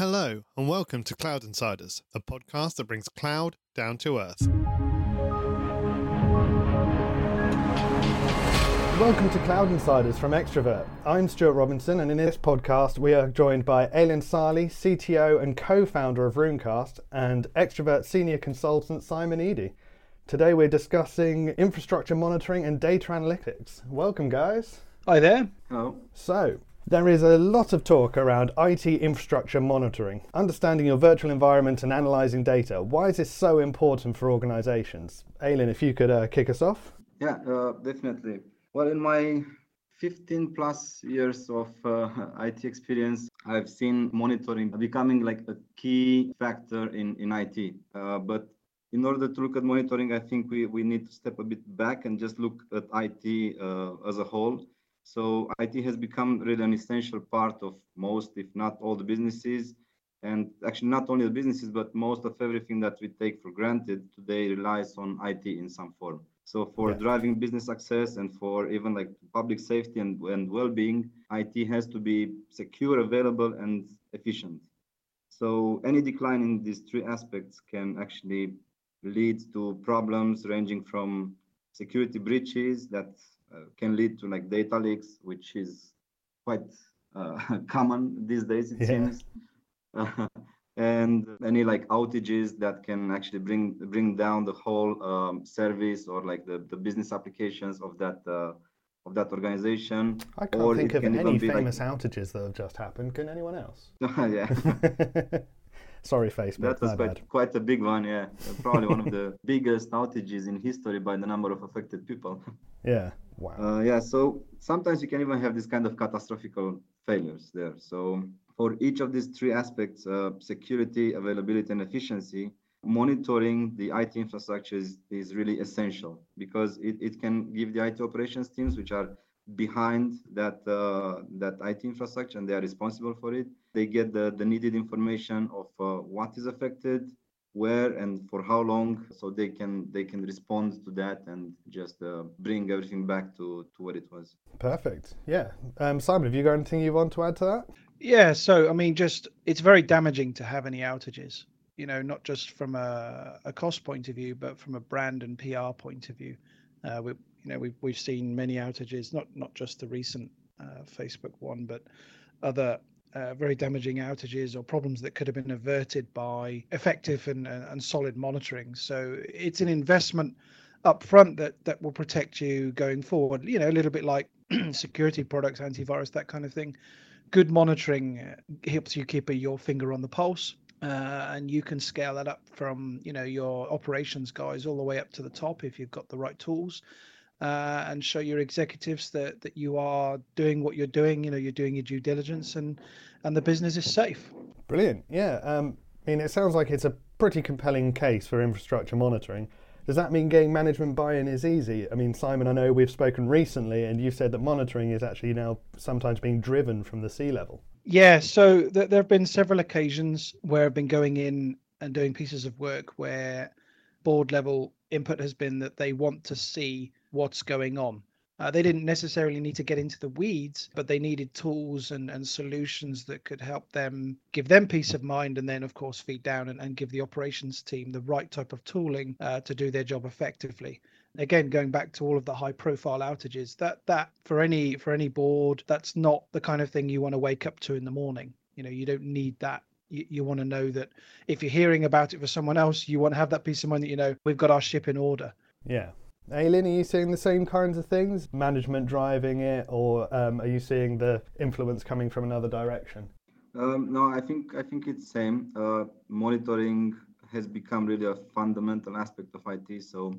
Hello, and welcome to Cloud Insiders, a podcast that brings cloud down to earth. Welcome to Cloud Insiders from Xtravirt. I'm Stuart Robinson, and in this podcast, we are joined by Aylin Sali, CTO and co founder of Runecast, and Xtravirt senior consultant Simon Eady. Today, we're discussing infrastructure monitoring and data analytics. Welcome, guys. Hi there. Hello. So, there is a lot of talk around IT infrastructure monitoring, understanding your virtual environment and analyzing data. Why is this so important for organizations? Aylin, if you could uh, kick us off. Yeah, uh, definitely. Well, in my 15 plus years of uh, IT experience, I've seen monitoring becoming like a key factor in, in IT. Uh, but in order to look at monitoring, I think we, we need to step a bit back and just look at IT uh, as a whole. So IT has become really an essential part of most, if not all the businesses. And actually not only the businesses, but most of everything that we take for granted today relies on IT in some form. So for yeah. driving business success and for even like public safety and, and well-being, IT has to be secure, available, and efficient. So any decline in these three aspects can actually lead to problems ranging from security breaches that can lead to like data leaks, which is quite uh, common these days, it yeah. seems. and any like outages that can actually bring bring down the whole um, service or like the, the business applications of that uh, of that organization. I can't or think of any famous like... outages that have just happened. Can anyone else? yeah. Sorry, Facebook. That was quite, quite a big one. Yeah, probably one of the biggest outages in history by the number of affected people. Yeah. Wow. Uh, yeah. So sometimes you can even have this kind of catastrophic failures there. So for each of these three aspects, uh, security, availability, and efficiency, monitoring the IT infrastructure is, is really essential because it, it can give the IT operations teams, which are behind that uh, that IT infrastructure and they are responsible for it. They get the, the needed information of uh, what is affected, where and for how long so they can they can respond to that and just uh, bring everything back to to what it was. Perfect. Yeah. Um, simon have you got anything you want to add to that? Yeah so i mean just it's very damaging to have any outages you know not just from a, a cost point of view but from a brand and pr point of view. Uh, we you know we've, we've seen many outages not not just the recent uh, facebook one but other uh, very damaging outages or problems that could have been averted by effective and, and solid monitoring. So it's an investment up front that that will protect you going forward. You know, a little bit like security products, antivirus, that kind of thing. Good monitoring uh, helps you keep your finger on the pulse. Uh, and you can scale that up from you know your operations guys all the way up to the top if you've got the right tools uh, and show your executives that that you are doing what you're doing. You know, you're doing your due diligence, and and the business is safe. Brilliant. Yeah. Um, I mean, it sounds like it's a pretty compelling case for infrastructure monitoring. Does that mean getting management buy-in is easy? I mean, Simon, I know we've spoken recently, and you've said that monitoring is actually now sometimes being driven from the C level. Yeah. So th- there have been several occasions where I've been going in and doing pieces of work where board level input has been that they want to see what's going on. Uh, they didn't necessarily need to get into the weeds, but they needed tools and, and solutions that could help them give them peace of mind and then, of course, feed down and, and give the operations team the right type of tooling uh, to do their job effectively. Again, going back to all of the high profile outages, that that for any for any board, that's not the kind of thing you want to wake up to in the morning. You know, you don't need that you, you, want to know that if you're hearing about it for someone else, you want to have that peace of mind that you know we've got our ship in order. Yeah, Aylin, are you seeing the same kinds of things? Management driving it, or um, are you seeing the influence coming from another direction? Um, no, I think I think it's same. Uh, monitoring has become really a fundamental aspect of IT. So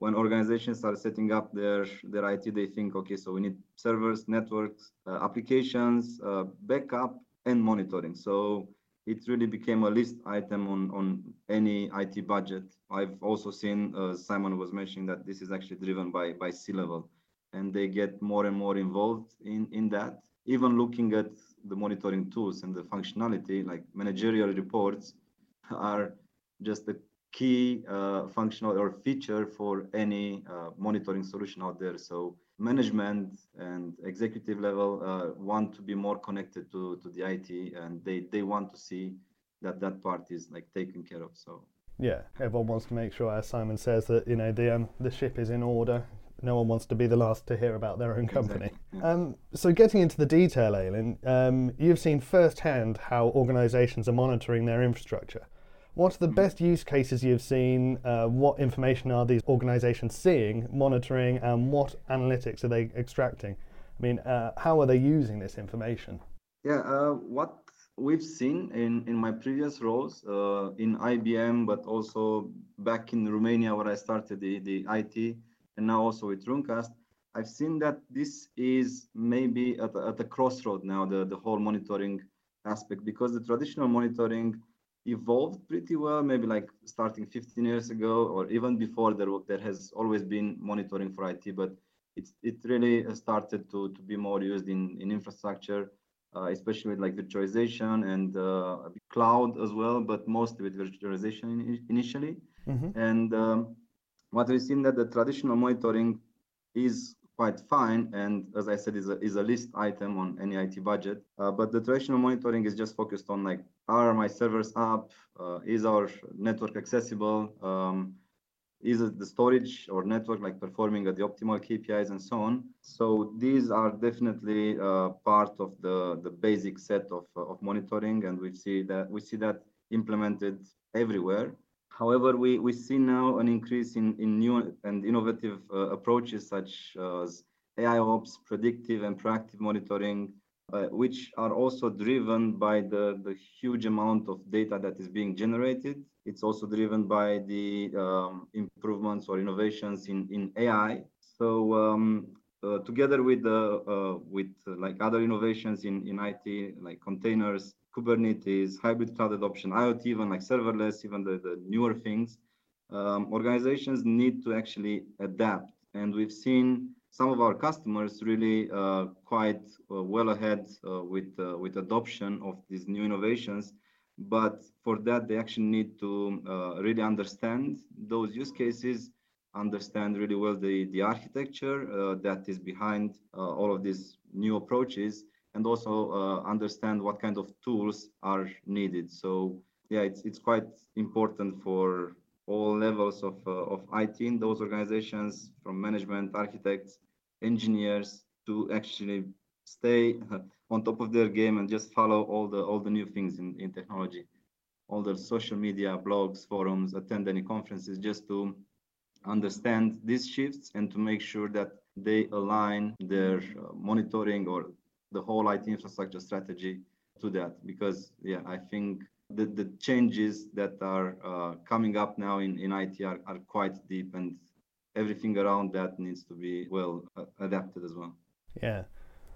when organizations are setting up their their IT, they think, okay, so we need servers, networks, uh, applications, uh, backup, and monitoring. So it really became a list item on on any IT budget. I've also seen uh, Simon was mentioning that this is actually driven by by C level, and they get more and more involved in in that. Even looking at the monitoring tools and the functionality, like managerial reports, are just a key uh, functional or feature for any uh, monitoring solution out there. So management and executive level uh, want to be more connected to, to the IT and they, they want to see that that part is like taken care of. So yeah, everyone wants to make sure, as Simon says, that you know the um, the ship is in order. No one wants to be the last to hear about their own company. Exactly, yeah. Um, so, getting into the detail, Aylin, um, you've seen firsthand how organisations are monitoring their infrastructure. What are the best use cases you've seen? Uh, what information are these organisations seeing, monitoring, and what analytics are they extracting? I mean, uh, how are they using this information? Yeah, uh, what we've seen in, in my previous roles uh, in IBM, but also back in Romania where I started the, the IT, and now also with Runecast, I've seen that this is maybe at at a crossroad now, the, the whole monitoring aspect, because the traditional monitoring evolved pretty well, maybe like starting 15 years ago, or even before there, there has always been monitoring for IT, but it's, it really started to, to be more used in, in infrastructure uh, especially with like virtualization and uh, cloud as well, but mostly with virtualization in, initially. Mm-hmm. And um, what we've seen that the traditional monitoring is quite fine, and as I said, is a, is a list item on any IT budget. Uh, but the traditional monitoring is just focused on like, are my servers up? Uh, is our network accessible? Um, is the storage or network like performing at the optimal KPIs and so on. So these are definitely uh, part of the, the basic set of, uh, of monitoring, and we see that we see that implemented everywhere. However, we, we see now an increase in, in new and innovative uh, approaches such as AI ops, predictive and proactive monitoring, uh, which are also driven by the, the huge amount of data that is being generated. It's also driven by the um, improvements or innovations in, in AI. So um, uh, together with the uh, with uh, like other innovations in, in IT, like containers, Kubernetes, hybrid cloud adoption, IoT, even like serverless, even the, the newer things, um, organizations need to actually adapt. And we've seen some of our customers really uh, quite uh, well ahead uh, with uh, with adoption of these new innovations. But for that they actually need to uh, really understand those use cases understand really well the the architecture uh, that is behind all of these new approaches and also understand what kind of tools are needed. So yeah it's it's quite important for all levels of, uh, of IT in those organizations, from management, architects, engineers, to actually stay on top of their game and just follow all the all the new things in, in technology, all the social media, blogs, forums, attend any conferences, just to understand these shifts and to make sure that they align their uh, monitoring or the whole IT infrastructure strategy to that. Because yeah, I think the, the changes that are uh, coming up now in, in IT are, are quite deep and everything around that needs to be well uh, adapted as well. Yeah.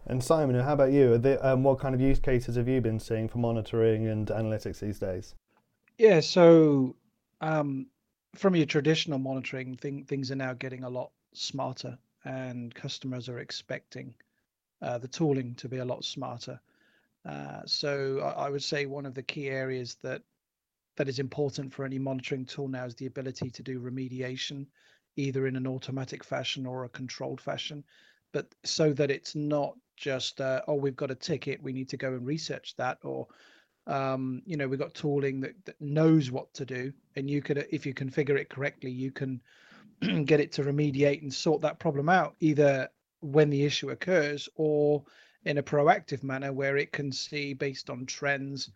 And Simon, how about you? There, um, what kind of use cases have you been seeing for monitoring and analytics these days? Yeah, so um, from your traditional monitoring, thing, things are now getting a lot smarter, and customers are expecting uh, the tooling to be a lot smarter. Uh, so I, I would say one of the key areas that that is important for any monitoring tool now is the ability to do remediation, either in an automatic fashion or a controlled fashion, but so that it's not just uh, oh we've got a ticket we need to go and research that or um, you know we've got tooling that, that knows what to do and you could if you configure it correctly you can get it to remediate and sort that problem out either when the issue occurs or in a proactive manner where it can see based on trends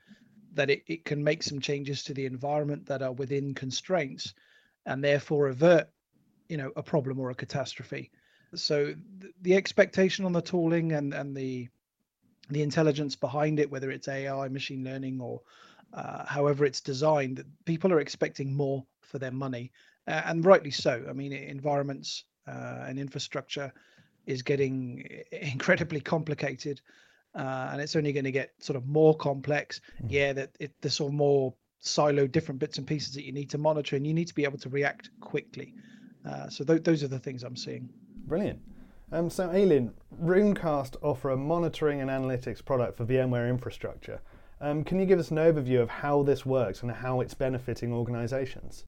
that it, it can make some changes to the environment that are within constraints and therefore avert you know a problem or a catastrophe. So th- the expectation on the tooling and and the the intelligence behind it whether it's ai machine learning or uh, however it's designed that people are expecting more for their money. Uh, and rightly so. I mean environments uh, and infrastructure is getting incredibly complicated uh, and it's only going to get sort of more complex. Mhm. yeah that it there's sort of more siloed different bits and pieces that you need to monitor and you need to be able to react quickly uh, so th- those are the things i'm seeing Brilliant. Um, so, Aylin, Runecast offer a monitoring and analytics product for VMware infrastructure. Um, can you give us an overview of how this works and how it's benefiting organizations?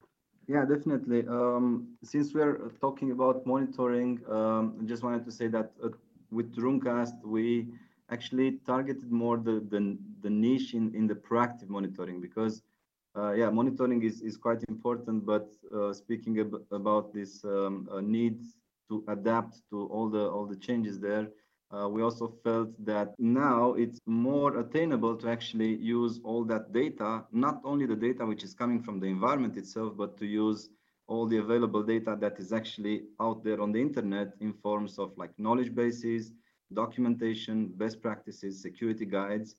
Yeah, definitely. Um, since we're talking about monitoring, um, I just wanted to say that uh, with Runecast, we actually targeted more the, the, the niche in, in the proactive monitoring because uh, yeah, monitoring is, is quite important, but uh, speaking ab about this um, uh, need to adapt to all the all the changes there, uh, we also felt that now it's more attainable to actually use all that data, not only the data which is coming from the environment itself, but to use all the available data that is actually out there on the internet in forms of like knowledge bases, documentation, best practices, security guides,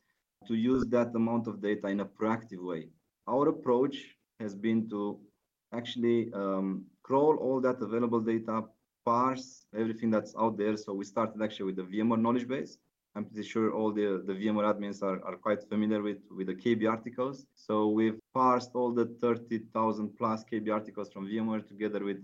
to use that amount of data in a proactive way our approach has been to actually um, crawl all that available data, parse everything that's out there. So we started actually with the VMware knowledge base. I'm pretty sure all the, the VMware admins are, are quite familiar with, with the KB articles. So we've parsed all the 30,000 plus KB articles from VMware together with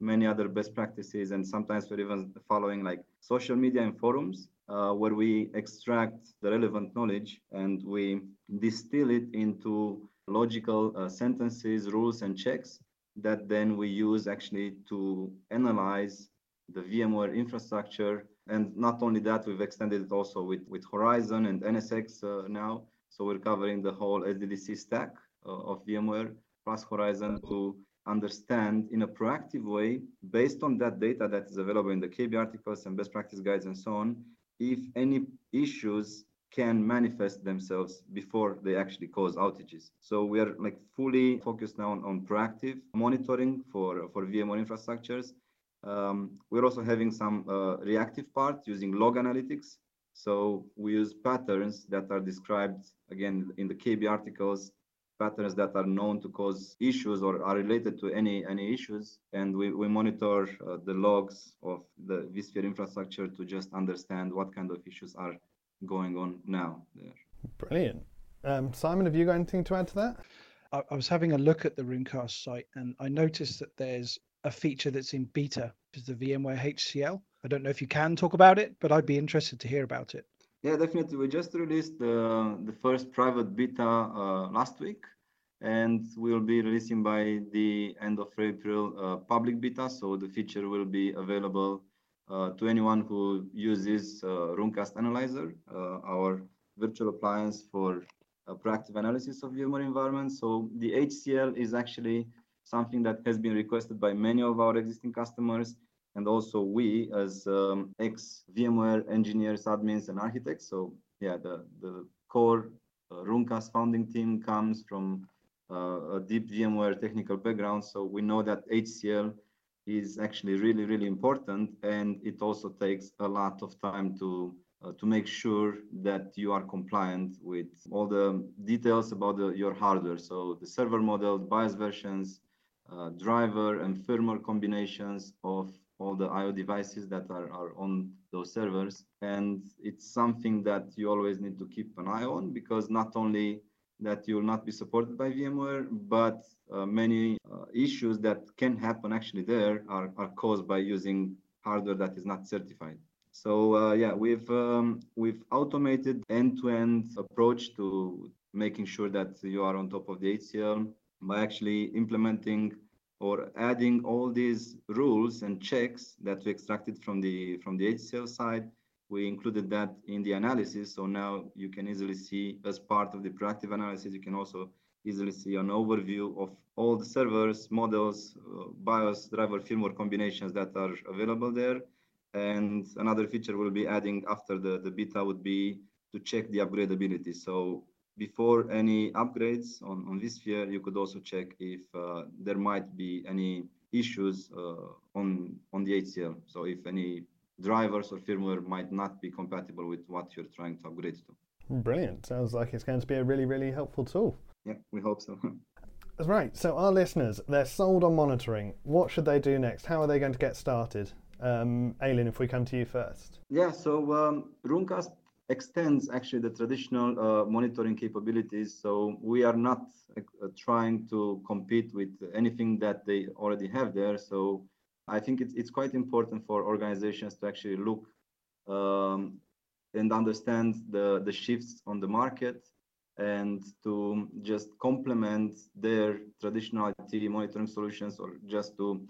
many other best practices. And sometimes we're even following like social media and forums uh, where we extract the relevant knowledge and we distill it into logical uh, sentences, rules, and checks that then we use actually to analyze the VMware infrastructure. And not only that, we've extended it also with, with Horizon and NSX uh, now. So we're covering the whole SDDC stack uh, of VMware plus Horizon to understand in a proactive way, based on that data that is available in the KB articles and best practice guides and so on, if any issues can manifest themselves before they actually cause outages. So we are like fully focused now on, on proactive monitoring for, for VMware infrastructures. Um, we're also having some uh, reactive part using log analytics. So we use patterns that are described again in the KB articles, patterns that are known to cause issues or are related to any any issues, and we, we monitor uh, the logs of the vSphere infrastructure to just understand what kind of issues are going on now there. Brilliant. Um, Simon, have you got anything to add to that? I, I was having a look at the Runecast site and I noticed that there's a feature that's in beta, which is the VMware HCL. I don't know if you can talk about it, but I'd be interested to hear about it. Yeah, definitely. We just released the, the first private beta uh, last week, and we'll be releasing by the end of April uh, public beta. So the feature will be available to anyone who uses uh, Runecast Analyzer, uh, our virtual appliance for proactive analysis of VMware environments. So the HCL is actually something that has been requested by many of our existing customers and also we as um, ex VMware engineers, admins, and architects. So yeah, the the core uh, Runecast founding team comes from uh, a deep VMware technical background. So we know that HCL is actually really, really important. And it also takes a lot of time to uh, to make sure that you are compliant with all the details about the, your hardware. So the server model, BIOS versions, uh, driver and firmware combinations of all the IO devices that are, are on those servers. And it's something that you always need to keep an eye on because not only that you will not be supported by VMware, but uh, many uh, issues that can happen actually there are, are caused by using hardware that is not certified. So uh, yeah, we've um, we've automated end-to-end approach to making sure that you are on top of the HCL by actually implementing or adding all these rules and checks that we extracted from the from the HCL side. We included that in the analysis, so now you can easily see as part of the proactive analysis. You can also easily see an overview of all the servers, models, uh, BIOS, driver, firmware combinations that are available there. And another feature we'll be adding after the, the beta would be to check the upgradability. So before any upgrades on, on vSphere, you could also check if uh, there might be any issues uh, on, on the HCL. So if any drivers or firmware might not be compatible with what you're trying to upgrade to. Brilliant. Sounds like it's going to be a really, really helpful tool yeah, we hope so. right. So our listeners, they're sold on monitoring. What should they do next? How are they going to get started? Um, Aylin, if we come to you first. Yeah. So um, extends actually the traditional uh, monitoring capabilities. So we are not uh, trying to compete with anything that they already have there. So I think it's it's quite important for organizations to actually look um, and understand the the shifts on the market and to just complement their traditional IT monitoring solutions or just to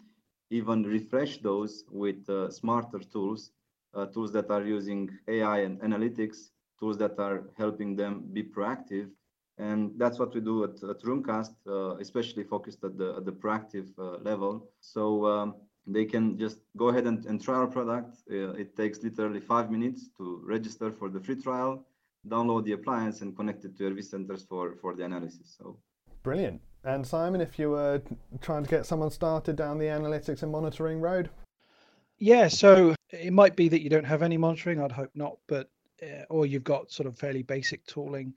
even refresh those with uh, smarter tools, uh, tools that are using AI and analytics, tools that are helping them be proactive. And that's what we do at, at Runecast, uh, especially focused at the, at the proactive uh, level. So um, they can just go ahead and, and try our product. Uh, it takes literally five minutes to register for the free trial download the appliance and connect it to your vCenters for, for the analysis. So brilliant. And Simon, if you were trying to get someone started down the analytics and monitoring road? Yeah, so it might be that you don't have any monitoring. I'd hope not, but uh, or you've got sort of fairly basic tooling.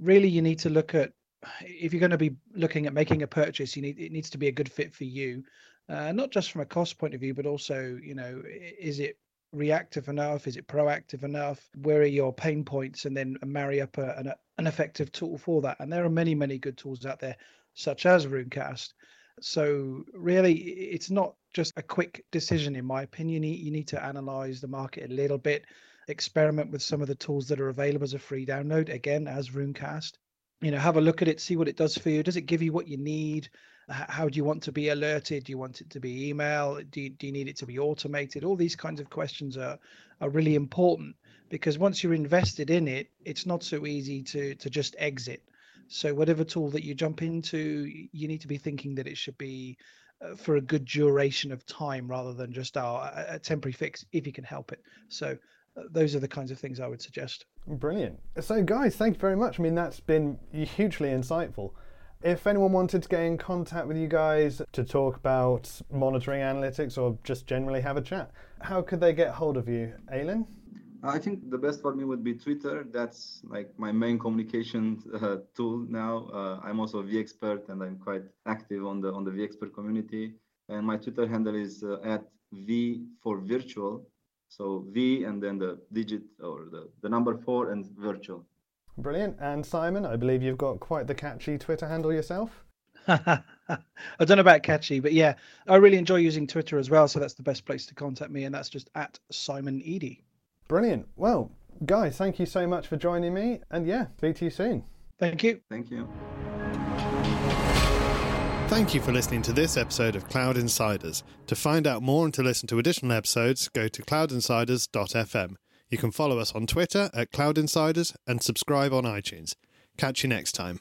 Really, you need to look at if you're going to be looking at making a purchase. You need it needs to be a good fit for you, uh, not just from a cost point of view, but also you know is it reactive enough? Is it proactive enough? Where are your pain points? And then marry up a, an, an effective tool for that. And there are many, many good tools out there, such as Runecast. So really, it's not just a quick decision, in my opinion. You need to analyze the market a little bit, experiment with some of the tools that are available as a free download. Again, as Runecast, you know, have a look at it, see what it does for you. Does it give you what you need? How do you want to be alerted? Do you want it to be email? Do you, do you need it to be automated? All these kinds of questions are are really important because once you're invested in it, it's not so easy to to just exit. So whatever tool that you jump into, you need to be thinking that it should be uh, for a good duration of time rather than just oh, a, a temporary fix if you can help it. So uh, those are the kinds of things I would suggest. Brilliant. So guys, thank you very much. I mean, that's been hugely insightful. If anyone wanted to get in contact with you guys to talk about monitoring analytics or just generally have a chat, how could they get hold of you, Aylin? I think the best for me would be Twitter. That's like my main communication uh, tool now. Uh, I'm also a vExpert and I'm quite active on the on the vExpert community. And my Twitter handle is uh, at V for virtual. So V and then the digit or the, the number four and virtual. Brilliant. And Simon, I believe you've got quite the catchy Twitter handle yourself. I don't know about catchy, but yeah, I really enjoy using Twitter as well. So that's the best place to contact me, and that's just at Simon Eady. Brilliant. Well, guys, thank you so much for joining me, and yeah, speak to you soon. Thank you. Thank you. Thank you for listening to this episode of Cloud Insiders. To find out more and to listen to additional episodes, go to cloudinsiders.fm. You can follow us on Twitter at Cloud Insiders and subscribe on iTunes. Catch you next time.